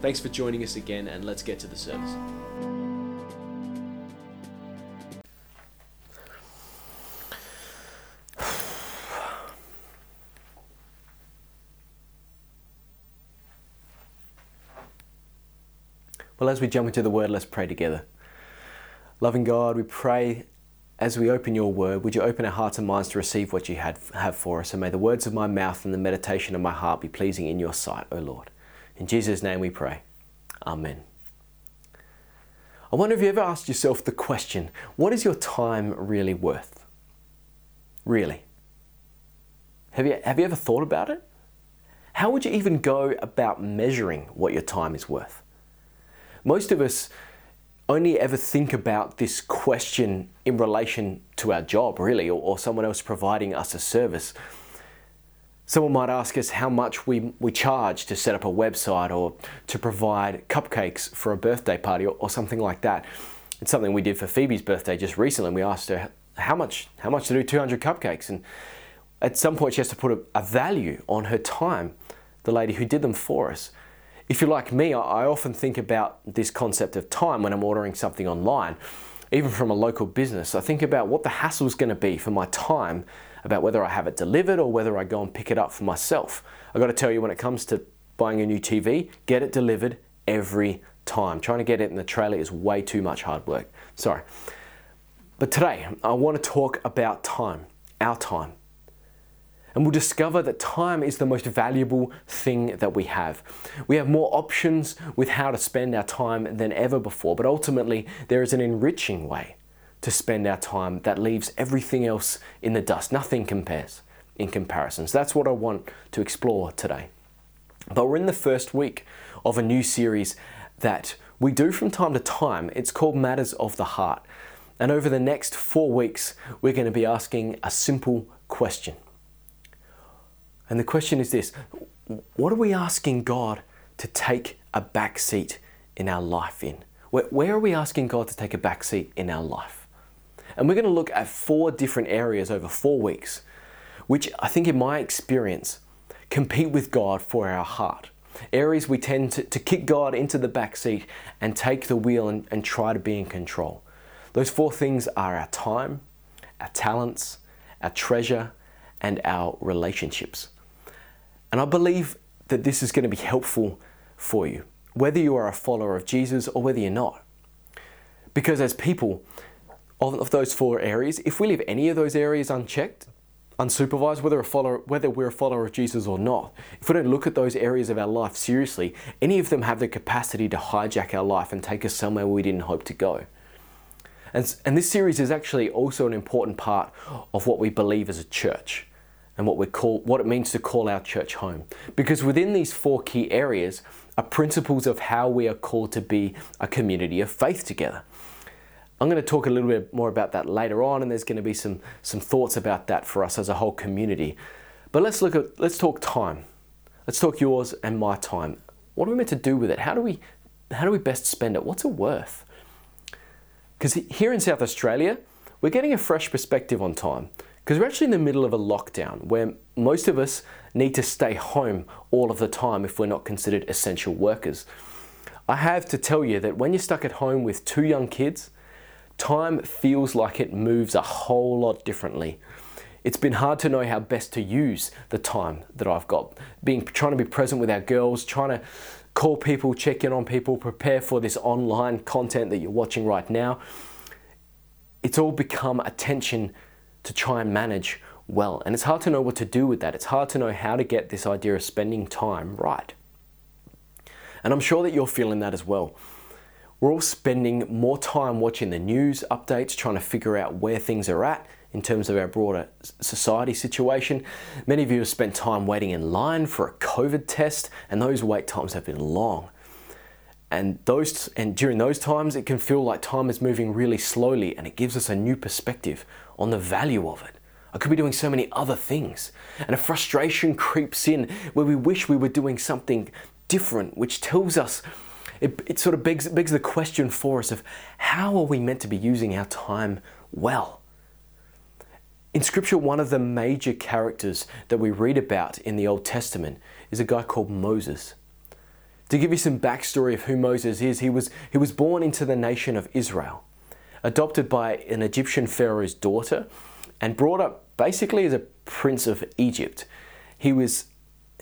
Thanks for joining us again, and let's get to the service. Well, as we jump into the word, let's pray together. Loving God, we pray as we open your word, would you open our hearts and minds to receive what you have for us? And may the words of my mouth and the meditation of my heart be pleasing in your sight, O Lord. In Jesus' name we pray. Amen. I wonder if you ever asked yourself the question what is your time really worth? Really? Have you, have you ever thought about it? How would you even go about measuring what your time is worth? Most of us only ever think about this question in relation to our job, really, or, or someone else providing us a service. Someone might ask us how much we, we charge to set up a website or to provide cupcakes for a birthday party or, or something like that. It's something we did for Phoebe's birthday just recently. We asked her how much, how much to do 200 cupcakes. And at some point, she has to put a, a value on her time, the lady who did them for us. If you're like me, I often think about this concept of time when I'm ordering something online, even from a local business. I think about what the hassle is going to be for my time about whether I have it delivered or whether I go and pick it up for myself. I got to tell you, when it comes to buying a new TV, get it delivered every time. Trying to get it in the trailer is way too much hard work. Sorry. But today, I want to talk about time, our time. And we'll discover that time is the most valuable thing that we have. We have more options with how to spend our time than ever before, but ultimately, there is an enriching way to spend our time that leaves everything else in the dust. Nothing compares in comparison. So That's what I want to explore today. But we're in the first week of a new series that we do from time to time. It's called Matters of the Heart. And over the next four weeks, we're going to be asking a simple question. And the question is this What are we asking God to take a back seat in our life in? Where, where are we asking God to take a back seat in our life? And we're going to look at four different areas over four weeks, which I think, in my experience, compete with God for our heart. Areas we tend to, to kick God into the back seat and take the wheel and, and try to be in control. Those four things are our time, our talents, our treasure, and our relationships. And I believe that this is going to be helpful for you, whether you are a follower of Jesus or whether you're not. Because as people, of, of those four areas, if we leave any of those areas unchecked, unsupervised, whether, follower, whether we're a follower of Jesus or not, if we don't look at those areas of our life seriously, any of them have the capacity to hijack our life and take us somewhere we didn't hope to go. And, and this series is actually also an important part of what we believe as a church and what we call what it means to call our church home. Because within these four key areas are principles of how we are called to be a community of faith together. I'm going to talk a little bit more about that later on, and there's going to be some, some thoughts about that for us as a whole community. But let's look at let's talk time. Let's talk yours and my time. What are we meant to do with it? How do we how do we best spend it? What's it worth? Because here in South Australia, we're getting a fresh perspective on time. Because we're actually in the middle of a lockdown where most of us need to stay home all of the time if we're not considered essential workers. I have to tell you that when you're stuck at home with two young kids, time feels like it moves a whole lot differently. It's been hard to know how best to use the time that I've got. Being trying to be present with our girls, trying to call people, check in on people, prepare for this online content that you're watching right now. It's all become a tension to try and manage well. And it's hard to know what to do with that. It's hard to know how to get this idea of spending time right. And I'm sure that you're feeling that as well. We're all spending more time watching the news updates, trying to figure out where things are at in terms of our broader society situation. Many of you have spent time waiting in line for a COVID test, and those wait times have been long. And those and during those times it can feel like time is moving really slowly and it gives us a new perspective on the value of it. I could be doing so many other things. And a frustration creeps in where we wish we were doing something different, which tells us it, it sort of begs, begs the question for us of how are we meant to be using our time well? In Scripture, one of the major characters that we read about in the Old Testament is a guy called Moses. To give you some backstory of who Moses is, he was, he was born into the nation of Israel, adopted by an Egyptian pharaoh's daughter, and brought up basically as a prince of Egypt. He was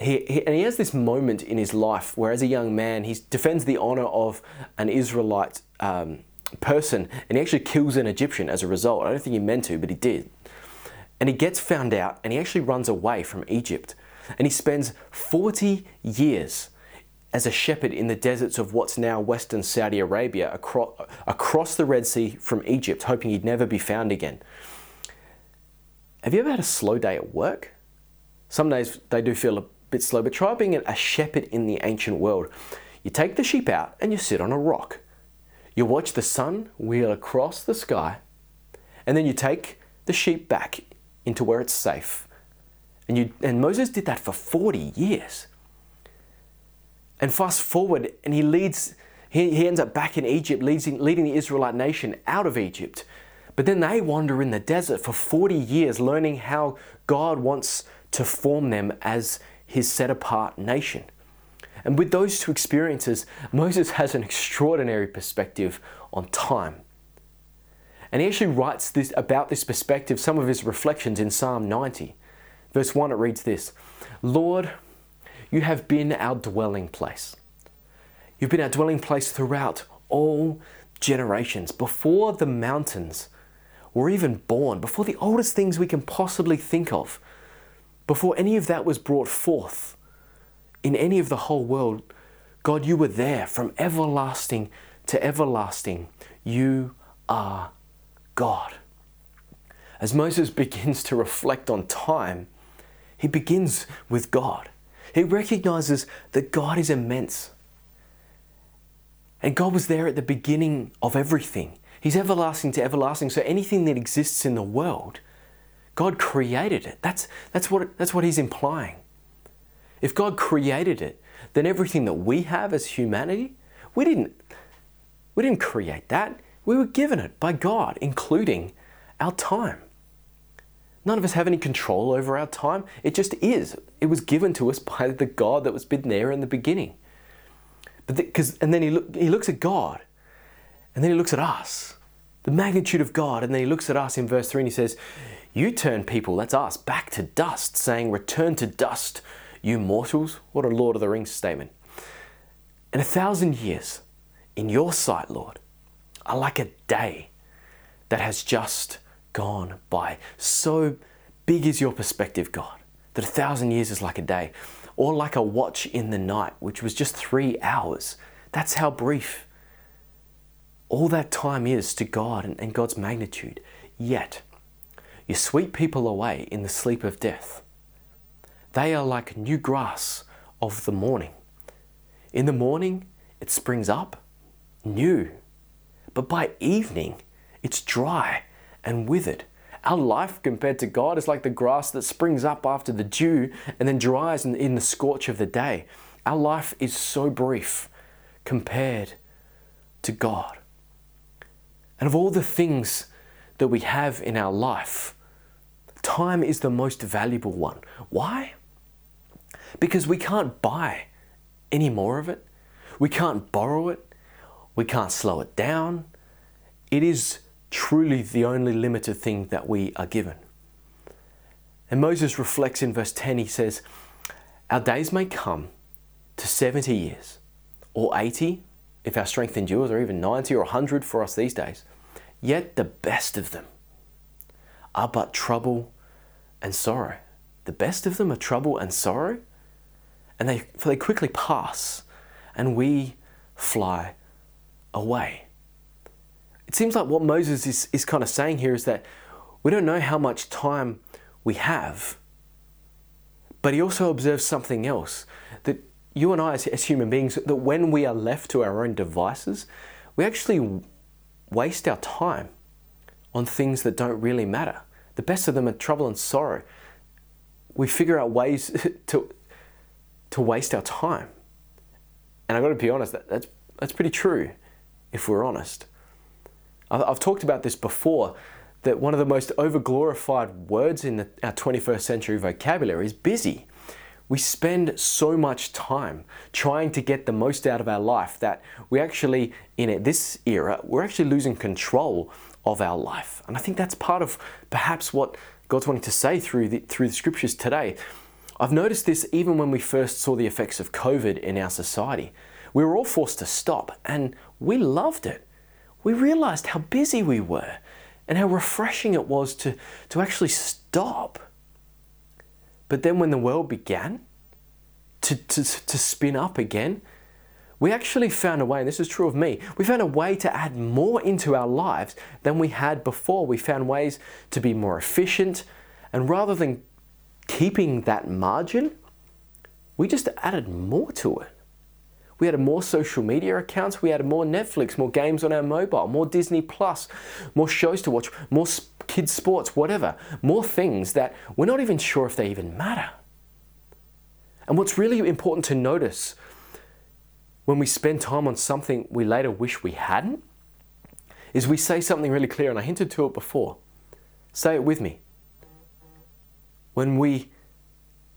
he, he, and he has this moment in his life where, as a young man, he defends the honor of an Israelite um, person, and he actually kills an Egyptian as a result. I don't think he meant to, but he did. And he gets found out, and he actually runs away from Egypt, and he spends 40 years as a shepherd in the deserts of what's now Western Saudi Arabia, across, across the Red Sea from Egypt, hoping he'd never be found again. Have you ever had a slow day at work? Some days they do feel a bit slow, but try being a shepherd in the ancient world. You take the sheep out and you sit on a rock. You watch the sun wheel across the sky, and then you take the sheep back into where it's safe. And, you, and Moses did that for 40 years. And fast forward, and he leads, he, he ends up back in Egypt, leading, leading the Israelite nation out of Egypt. But then they wander in the desert for 40 years, learning how God wants to form them as his set apart nation. And with those two experiences, Moses has an extraordinary perspective on time. And he actually writes this about this perspective, some of his reflections in Psalm 90. Verse 1 it reads this Lord, you have been our dwelling place. You've been our dwelling place throughout all generations. Before the mountains were even born, before the oldest things we can possibly think of, before any of that was brought forth in any of the whole world, God, you were there from everlasting to everlasting. You are God. As Moses begins to reflect on time, he begins with God. He recognizes that God is immense. And God was there at the beginning of everything. He's everlasting to everlasting. So anything that exists in the world, God created it. That's, that's, what, that's what he's implying. If God created it, then everything that we have as humanity, we didn't, we didn't create that. We were given it by God, including our time. None of us have any control over our time. It just is. It was given to us by the God that was been there in the beginning. But the, and then he, look, he looks at God and then he looks at us, the magnitude of God. And then he looks at us in verse 3 and he says, You turn people, that's us, back to dust, saying, Return to dust, you mortals. What a Lord of the Rings statement. And a thousand years in your sight, Lord, are like a day that has just gone by. So big is your perspective, God, that a thousand years is like a day, or like a watch in the night, which was just three hours. That's how brief all that time is to God and God's magnitude. Yet, you sweep people away in the sleep of death. They are like new grass of the morning. In the morning, it springs up new, but by evening, it's dry and withered. Our life compared to God is like the grass that springs up after the dew and then dries in, the scorch of the day. Our life is so brief compared to God. And of all the things that we have in our life, time is the most valuable one. Why? Because we can't buy any more of it. We can't borrow it. We can't slow it down. It is truly the only limited thing that we are given. And Moses reflects in verse 10, he says, Our days may come to 70 years, or 80, if our strength endures, or even 90 or 100 for us these days. Yet the best of them are but trouble and sorrow. The best of them are trouble and sorrow, and they, for they quickly pass, and we fly away. It seems like what Moses is, is kind of saying here is that we don't know how much time we have, but he also observes something else that you and I, as, as human beings, that when we are left to our own devices, we actually waste our time on things that don't really matter. The best of them are trouble and sorrow. We figure out ways to, to waste our time. And I've got to be honest, that, that's, that's pretty true if we're honest. I've, I've talked about this before that one of the most overglorified words in the, our 21st century vocabulary is busy. We spend so much time trying to get the most out of our life that we actually, in this era, we're actually losing control of our life. And I think that's part of perhaps what God's wanting to say through the, through the scriptures today. I've noticed this even when we first saw the effects of COVID in our society. We were all forced to stop and we loved it. We realized how busy we were and how refreshing it was to, to actually stop. But then when the world began to, to, to spin up again, we actually found a way, and this is true of me, we found a way to add more into our lives than we had before. We found ways to be more efficient, and rather than keeping that margin, we just added more to it. We had more social media accounts. We added more Netflix, more games on our mobile, more Disney Plus, more shows to watch, more kids' sports, whatever. More things that we're not even sure if they even matter. And what's really important to notice when we spend time on something we later wish we hadn't is we say something really clear, and I hinted to it before. Say it with me. When we,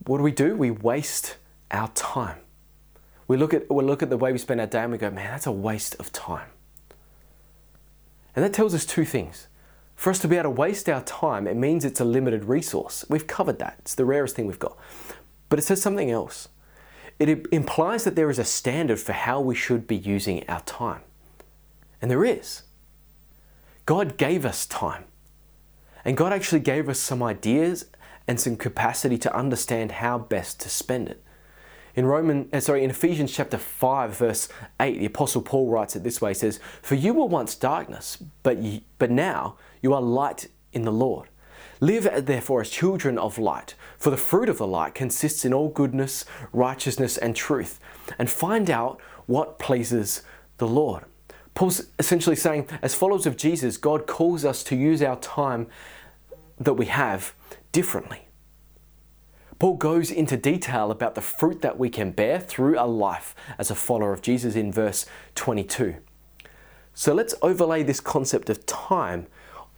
what do we do? We waste our time. We look at we look at the way we spend our day and we go, man, that's a waste of time. And that tells us two things. For us to be able to waste our time, it means it's a limited resource. We've covered that. It's the rarest thing we've got. But it says something else. It implies that there is a standard for how we should be using our time. And there is. God gave us time. And God actually gave us some ideas and some capacity to understand how best to spend it. In Roman, uh, sorry, in Ephesians chapter 5 verse 8, the apostle Paul writes it this way, he says, "For you were once darkness, but but now you are light in the Lord. Live therefore as children of light, for the fruit of the light consists in all goodness, righteousness and truth, and find out what pleases the Lord." Paul's essentially saying, as followers of Jesus, God calls us to use our time that we have differently. Paul goes into detail about the fruit that we can bear through a life as a follower of Jesus in verse 22. So let's overlay this concept of time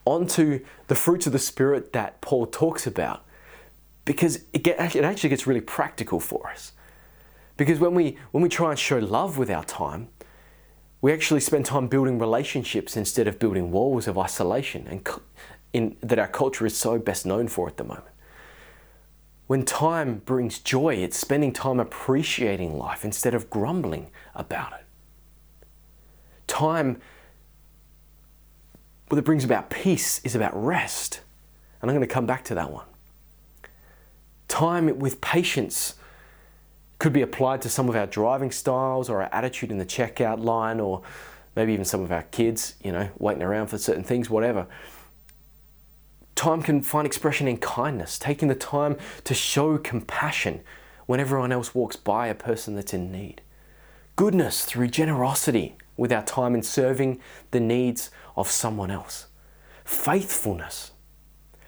onto the fruits of the Spirit that Paul talks about because it, get, it actually gets really practical for us. Because when we, when we try and show love with our time, we actually spend time building relationships instead of building walls of isolation and in, that our culture is so best known for at the moment. When time brings joy, it's spending time appreciating life instead of grumbling about it. Time that brings about peace is about rest. And I'm going to come back to that one. Time with patience could be applied to some of our driving styles or our attitude in the checkout line or maybe even some of our kids, you know, waiting around for certain things, whatever. Time can find expression in kindness, taking the time to show compassion when everyone else walks by a person that's in need. Goodness through generosity with our time in serving the needs of someone else. Faithfulness,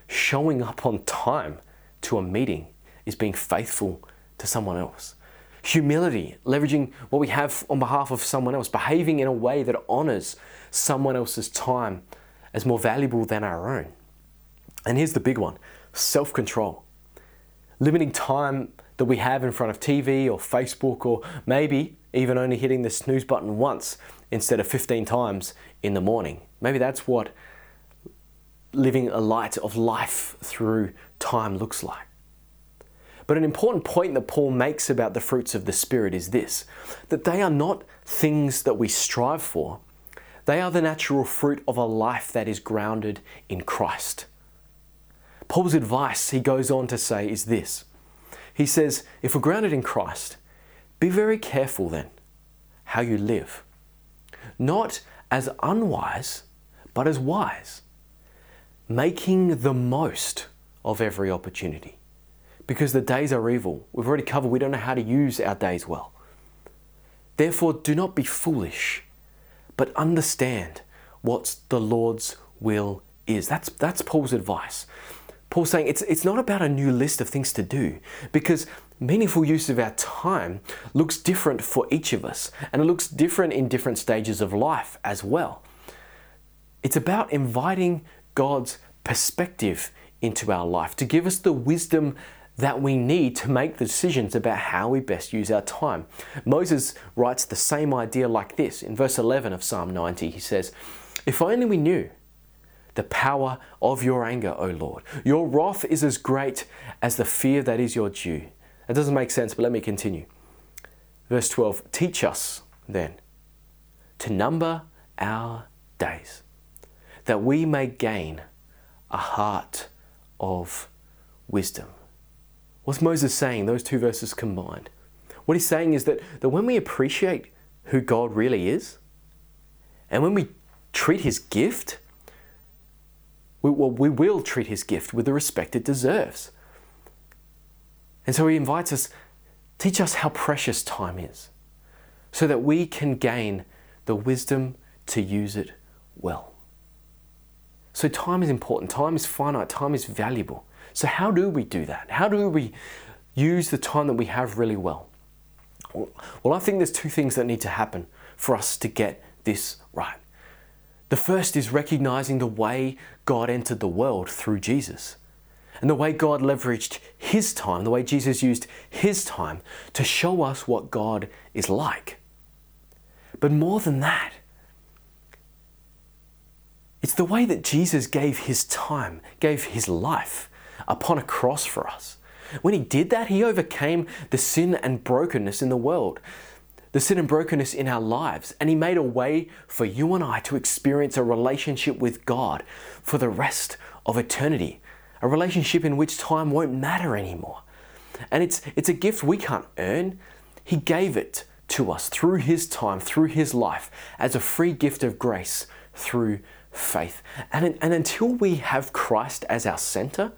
showing up on time to a meeting is being faithful to someone else. Humility, leveraging what we have on behalf of someone else, behaving in a way that honors someone else's time as more valuable than our own. And here's the big one self control. Limiting time that we have in front of TV or Facebook, or maybe even only hitting the snooze button once instead of 15 times in the morning. Maybe that's what living a light of life through time looks like. But an important point that Paul makes about the fruits of the Spirit is this that they are not things that we strive for, they are the natural fruit of a life that is grounded in Christ. Paul's advice, he goes on to say, is this. He says, if we're grounded in Christ, be very careful then how you live. Not as unwise, but as wise, making the most of every opportunity. Because the days are evil. We've already covered we don't know how to use our days well. Therefore, do not be foolish, but understand what the Lord's will is. That's, that's Paul's advice. Paul's saying it's, it's not about a new list of things to do because meaningful use of our time looks different for each of us and it looks different in different stages of life as well. It's about inviting God's perspective into our life to give us the wisdom that we need to make the decisions about how we best use our time. Moses writes the same idea like this in verse 11 of Psalm 90. He says, If only we knew the power of your anger, O Lord. Your wrath is as great as the fear that is your due. That doesn't make sense, but let me continue. Verse 12 Teach us then to number our days, that we may gain a heart of wisdom. What's Moses saying, those two verses combined? What he's saying is that, that when we appreciate who God really is, and when we treat his gift, we, well, we will treat his gift with the respect it deserves. And so he invites us, teach us how precious time is, so that we can gain the wisdom to use it well. So time is important, time is finite, time is valuable. So, how do we do that? How do we use the time that we have really well? Well, I think there's two things that need to happen for us to get this right. The first is recognizing the way God entered the world through Jesus and the way God leveraged His time, the way Jesus used His time to show us what God is like. But more than that, it's the way that Jesus gave His time, gave His life upon a cross for us. When He did that, He overcame the sin and brokenness in the world, the sin and brokenness in our lives, and He made a way for you and I to experience a relationship with God for the rest of eternity, a relationship in which time won't matter anymore. And it's, it's a gift we can't earn. He gave it to us through His time, through His life, as a free gift of grace through faith. And, and until we have Christ as our center,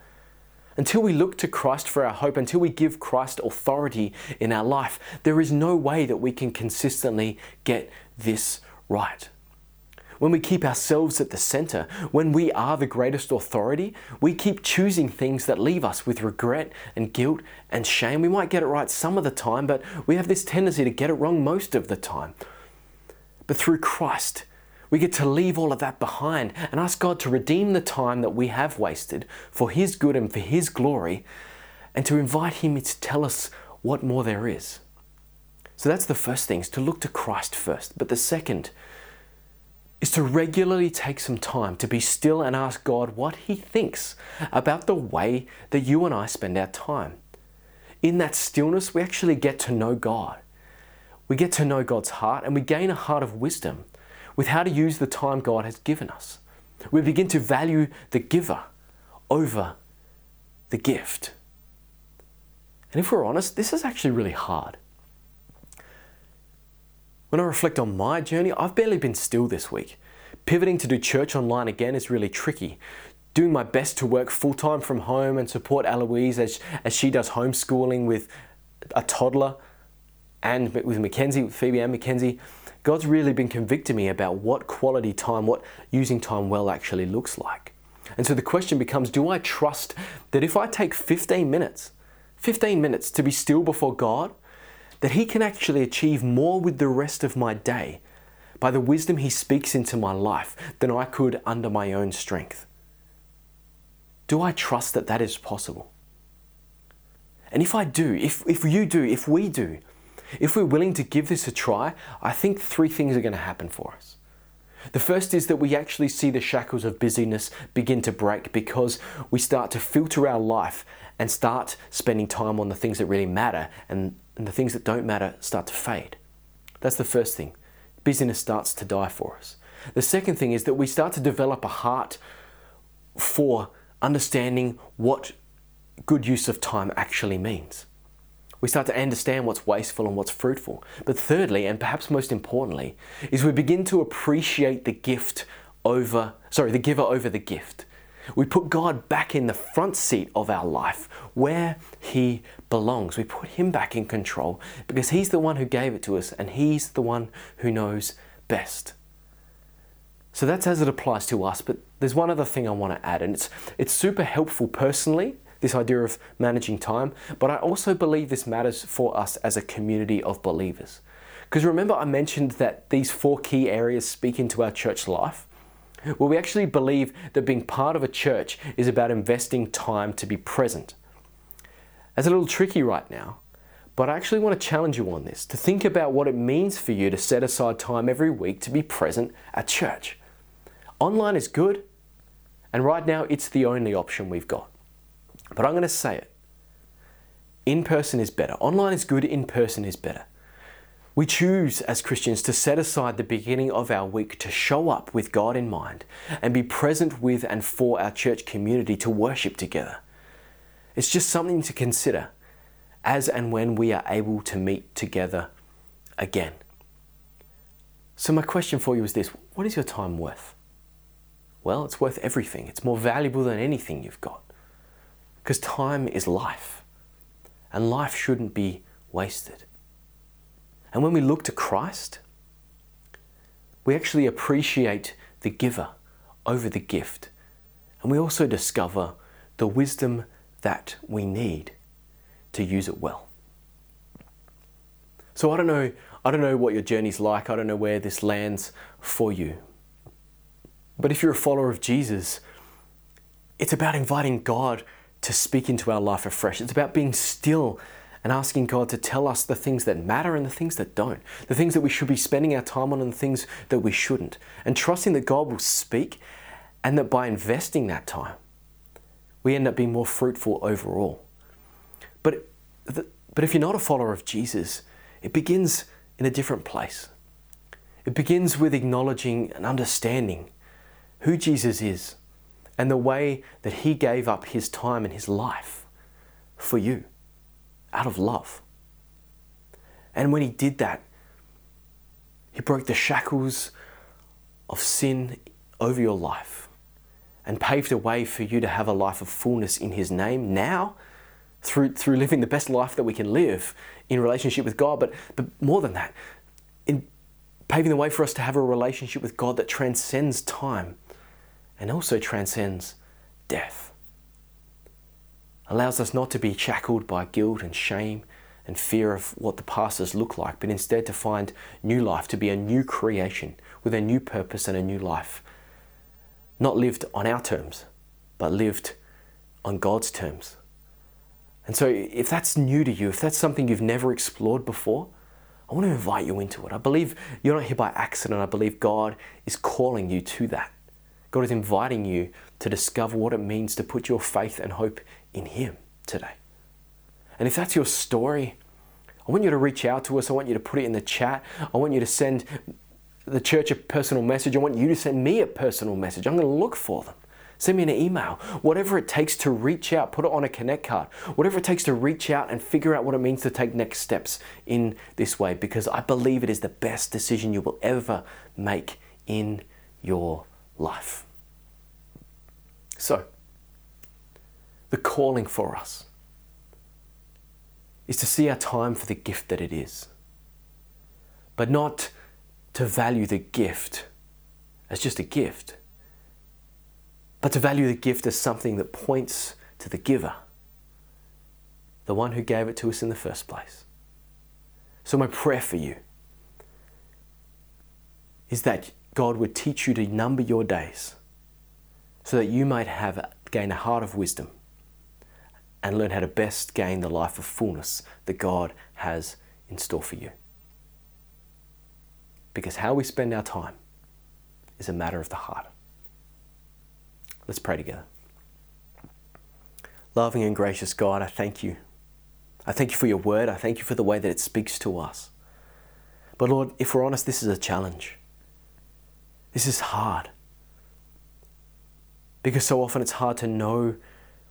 until we look to Christ for our hope, until we give Christ authority in our life, there is no way that we can consistently get this right. When we keep ourselves at the center, when we are the greatest authority, we keep choosing things that leave us with regret and guilt and shame. We might get it right some of the time, but we have this tendency to get it wrong most of the time. But through Christ, we get to leave all of that behind and ask God to redeem the time that we have wasted for His good and for His glory, and to invite Him to tell us what more there is. So that's the first thing, is to look to Christ first. But the second is to regularly take some time to be still and ask God what He thinks about the way that you and I spend our time. In that stillness, we actually get to know God. We get to know God's heart and we gain a heart of wisdom with how to use the time God has given us. We begin to value the giver over the gift. And if we're honest, this is actually really hard. When I reflect on my journey, I've barely been still this week. Pivoting to do church online again is really tricky. Doing my best to work full time from home and support Eloise as, as she does homeschooling with a toddler and with Mackenzie, with Phoebe and Mackenzie, God's really been convicting me about what quality time, what using time well actually looks like. And so the question becomes do I trust that if I take 15 minutes, 15 minutes to be still before God, that He can actually achieve more with the rest of my day by the wisdom He speaks into my life than I could under my own strength? Do I trust that that is possible? And if I do, if, if you do, if we do, if we're willing to give this a try, I think three things are going to happen for us. The first is that we actually see the shackles of busyness begin to break because we start to filter our life and start spending time on the things that really matter, and, and the things that don't matter start to fade. That's the first thing. Busyness starts to die for us. The second thing is that we start to develop a heart for understanding what good use of time actually means we start to understand what's wasteful and what's fruitful. But thirdly, and perhaps most importantly, is we begin to appreciate the gift over, sorry, the giver over the gift. We put God back in the front seat of our life where He belongs. We put Him back in control because He's the one who gave it to us and He's the one who knows best. So that's as it applies to us, but there's one other thing I want to add, and it's, it's super helpful personally, this idea of managing time, but I also believe this matters for us as a community of believers. Because remember, I mentioned that these four key areas speak into our church life? Well, we actually believe that being part of a church is about investing time to be present. That's a little tricky right now, but I actually want to challenge you on this to think about what it means for you to set aside time every week to be present at church. Online is good, and right now it's the only option we've got. But I'm going to say it in person is better. Online is good, in person is better. We choose as Christians to set aside the beginning of our week to show up with God in mind and be present with and for our church community to worship together. It's just something to consider as and when we are able to meet together again. So, my question for you is this What is your time worth? Well, it's worth everything. It's more valuable than anything you've got. Because time is life, and life shouldn't be wasted. And when we look to Christ, we actually appreciate the giver over the gift. And we also discover the wisdom that we need to use it well. So I don't know, I don't know what your journey's like. I don't know where this lands for you. But if you're a follower of Jesus, it's about inviting God to speak into our life afresh. It's about being still and asking God to tell us the things that matter and the things that don't, the things that we should be spending our time on and the things that we shouldn't, and trusting that God will speak and that by investing that time, we end up being more fruitful overall. But, but if you're not a follower of Jesus, it begins in a different place. It begins with acknowledging and understanding who Jesus is and the way that he gave up his time and his life for you out of love. And when he did that, he broke the shackles of sin over your life and paved a way for you to have a life of fullness in his name now through, through living the best life that we can live in relationship with God, but, but more than that, in paving the way for us to have a relationship with God that transcends time and also transcends death. Allows us not to be shackled by guilt and shame and fear of what the past has looked like, but instead to find new life, to be a new creation with a new purpose and a new life. Not lived on our terms, but lived on God's terms. And so, if that's new to you, if that's something you've never explored before, I want to invite you into it. I believe you're not here by accident. I believe God is calling you to that. God is inviting you to discover what it means to put your faith and hope in Him today. And if that's your story, I want you to reach out to us. I want you to put it in the chat. I want you to send the church a personal message. I want you to send me a personal message. I'm going to look for them. Send me an email. Whatever it takes to reach out, put it on a connect card. Whatever it takes to reach out and figure out what it means to take next steps in this way, because I believe it is the best decision you will ever make in your life. So, the calling for us is to see our time for the gift that it is, but not to value the gift as just a gift, but to value the gift as something that points to the giver, the one who gave it to us in the first place. So, my prayer for you is that God would teach you to number your days so that you might have gain a heart of wisdom and learn how to best gain the life of fullness that God has in store for you. Because how we spend our time is a matter of the heart. Let's pray together. Loving and gracious God, I thank you. I thank you for your word. I thank you for the way that it speaks to us. But Lord, if we're honest, this is a challenge. This is hard. Because so often it's hard to know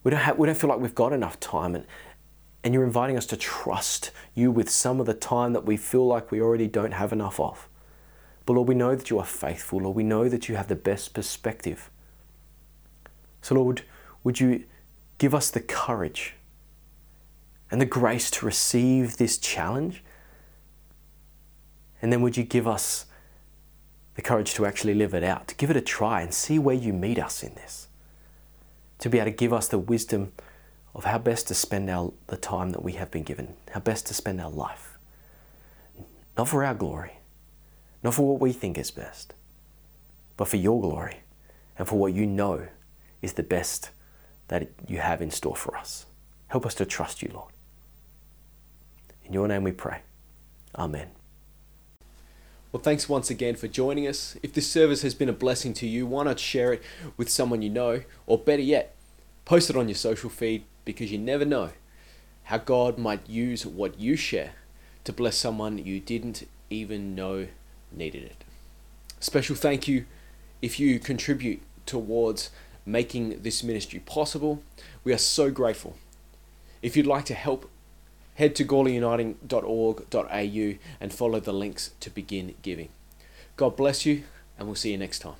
we don't, have, we don't feel like we've got enough time. And, and you're inviting us to trust you with some of the time that we feel like we already don't have enough of. But Lord, we know that you are faithful. Lord, we know that you have the best perspective. So, Lord, would you give us the courage and the grace to receive this challenge? And then would you give us the courage to actually live it out, to give it a try and see where you meet us in this? To be able to give us the wisdom of how best to spend our, the time that we have been given, how best to spend our life. Not for our glory, not for what we think is best, but for your glory and for what you know is the best that you have in store for us. Help us to trust you, Lord. In your name we pray. Amen. Well, thanks once again for joining us. If this service has been a blessing to you, why not share it with someone you know? Or better yet, post it on your social feed because you never know how God might use what you share to bless someone you didn't even know needed it. Special thank you if you contribute towards making this ministry possible. We are so grateful. If you'd like to help, head to gawleruniting.org.au and follow the links to begin giving. God bless you, and we'll see you next time.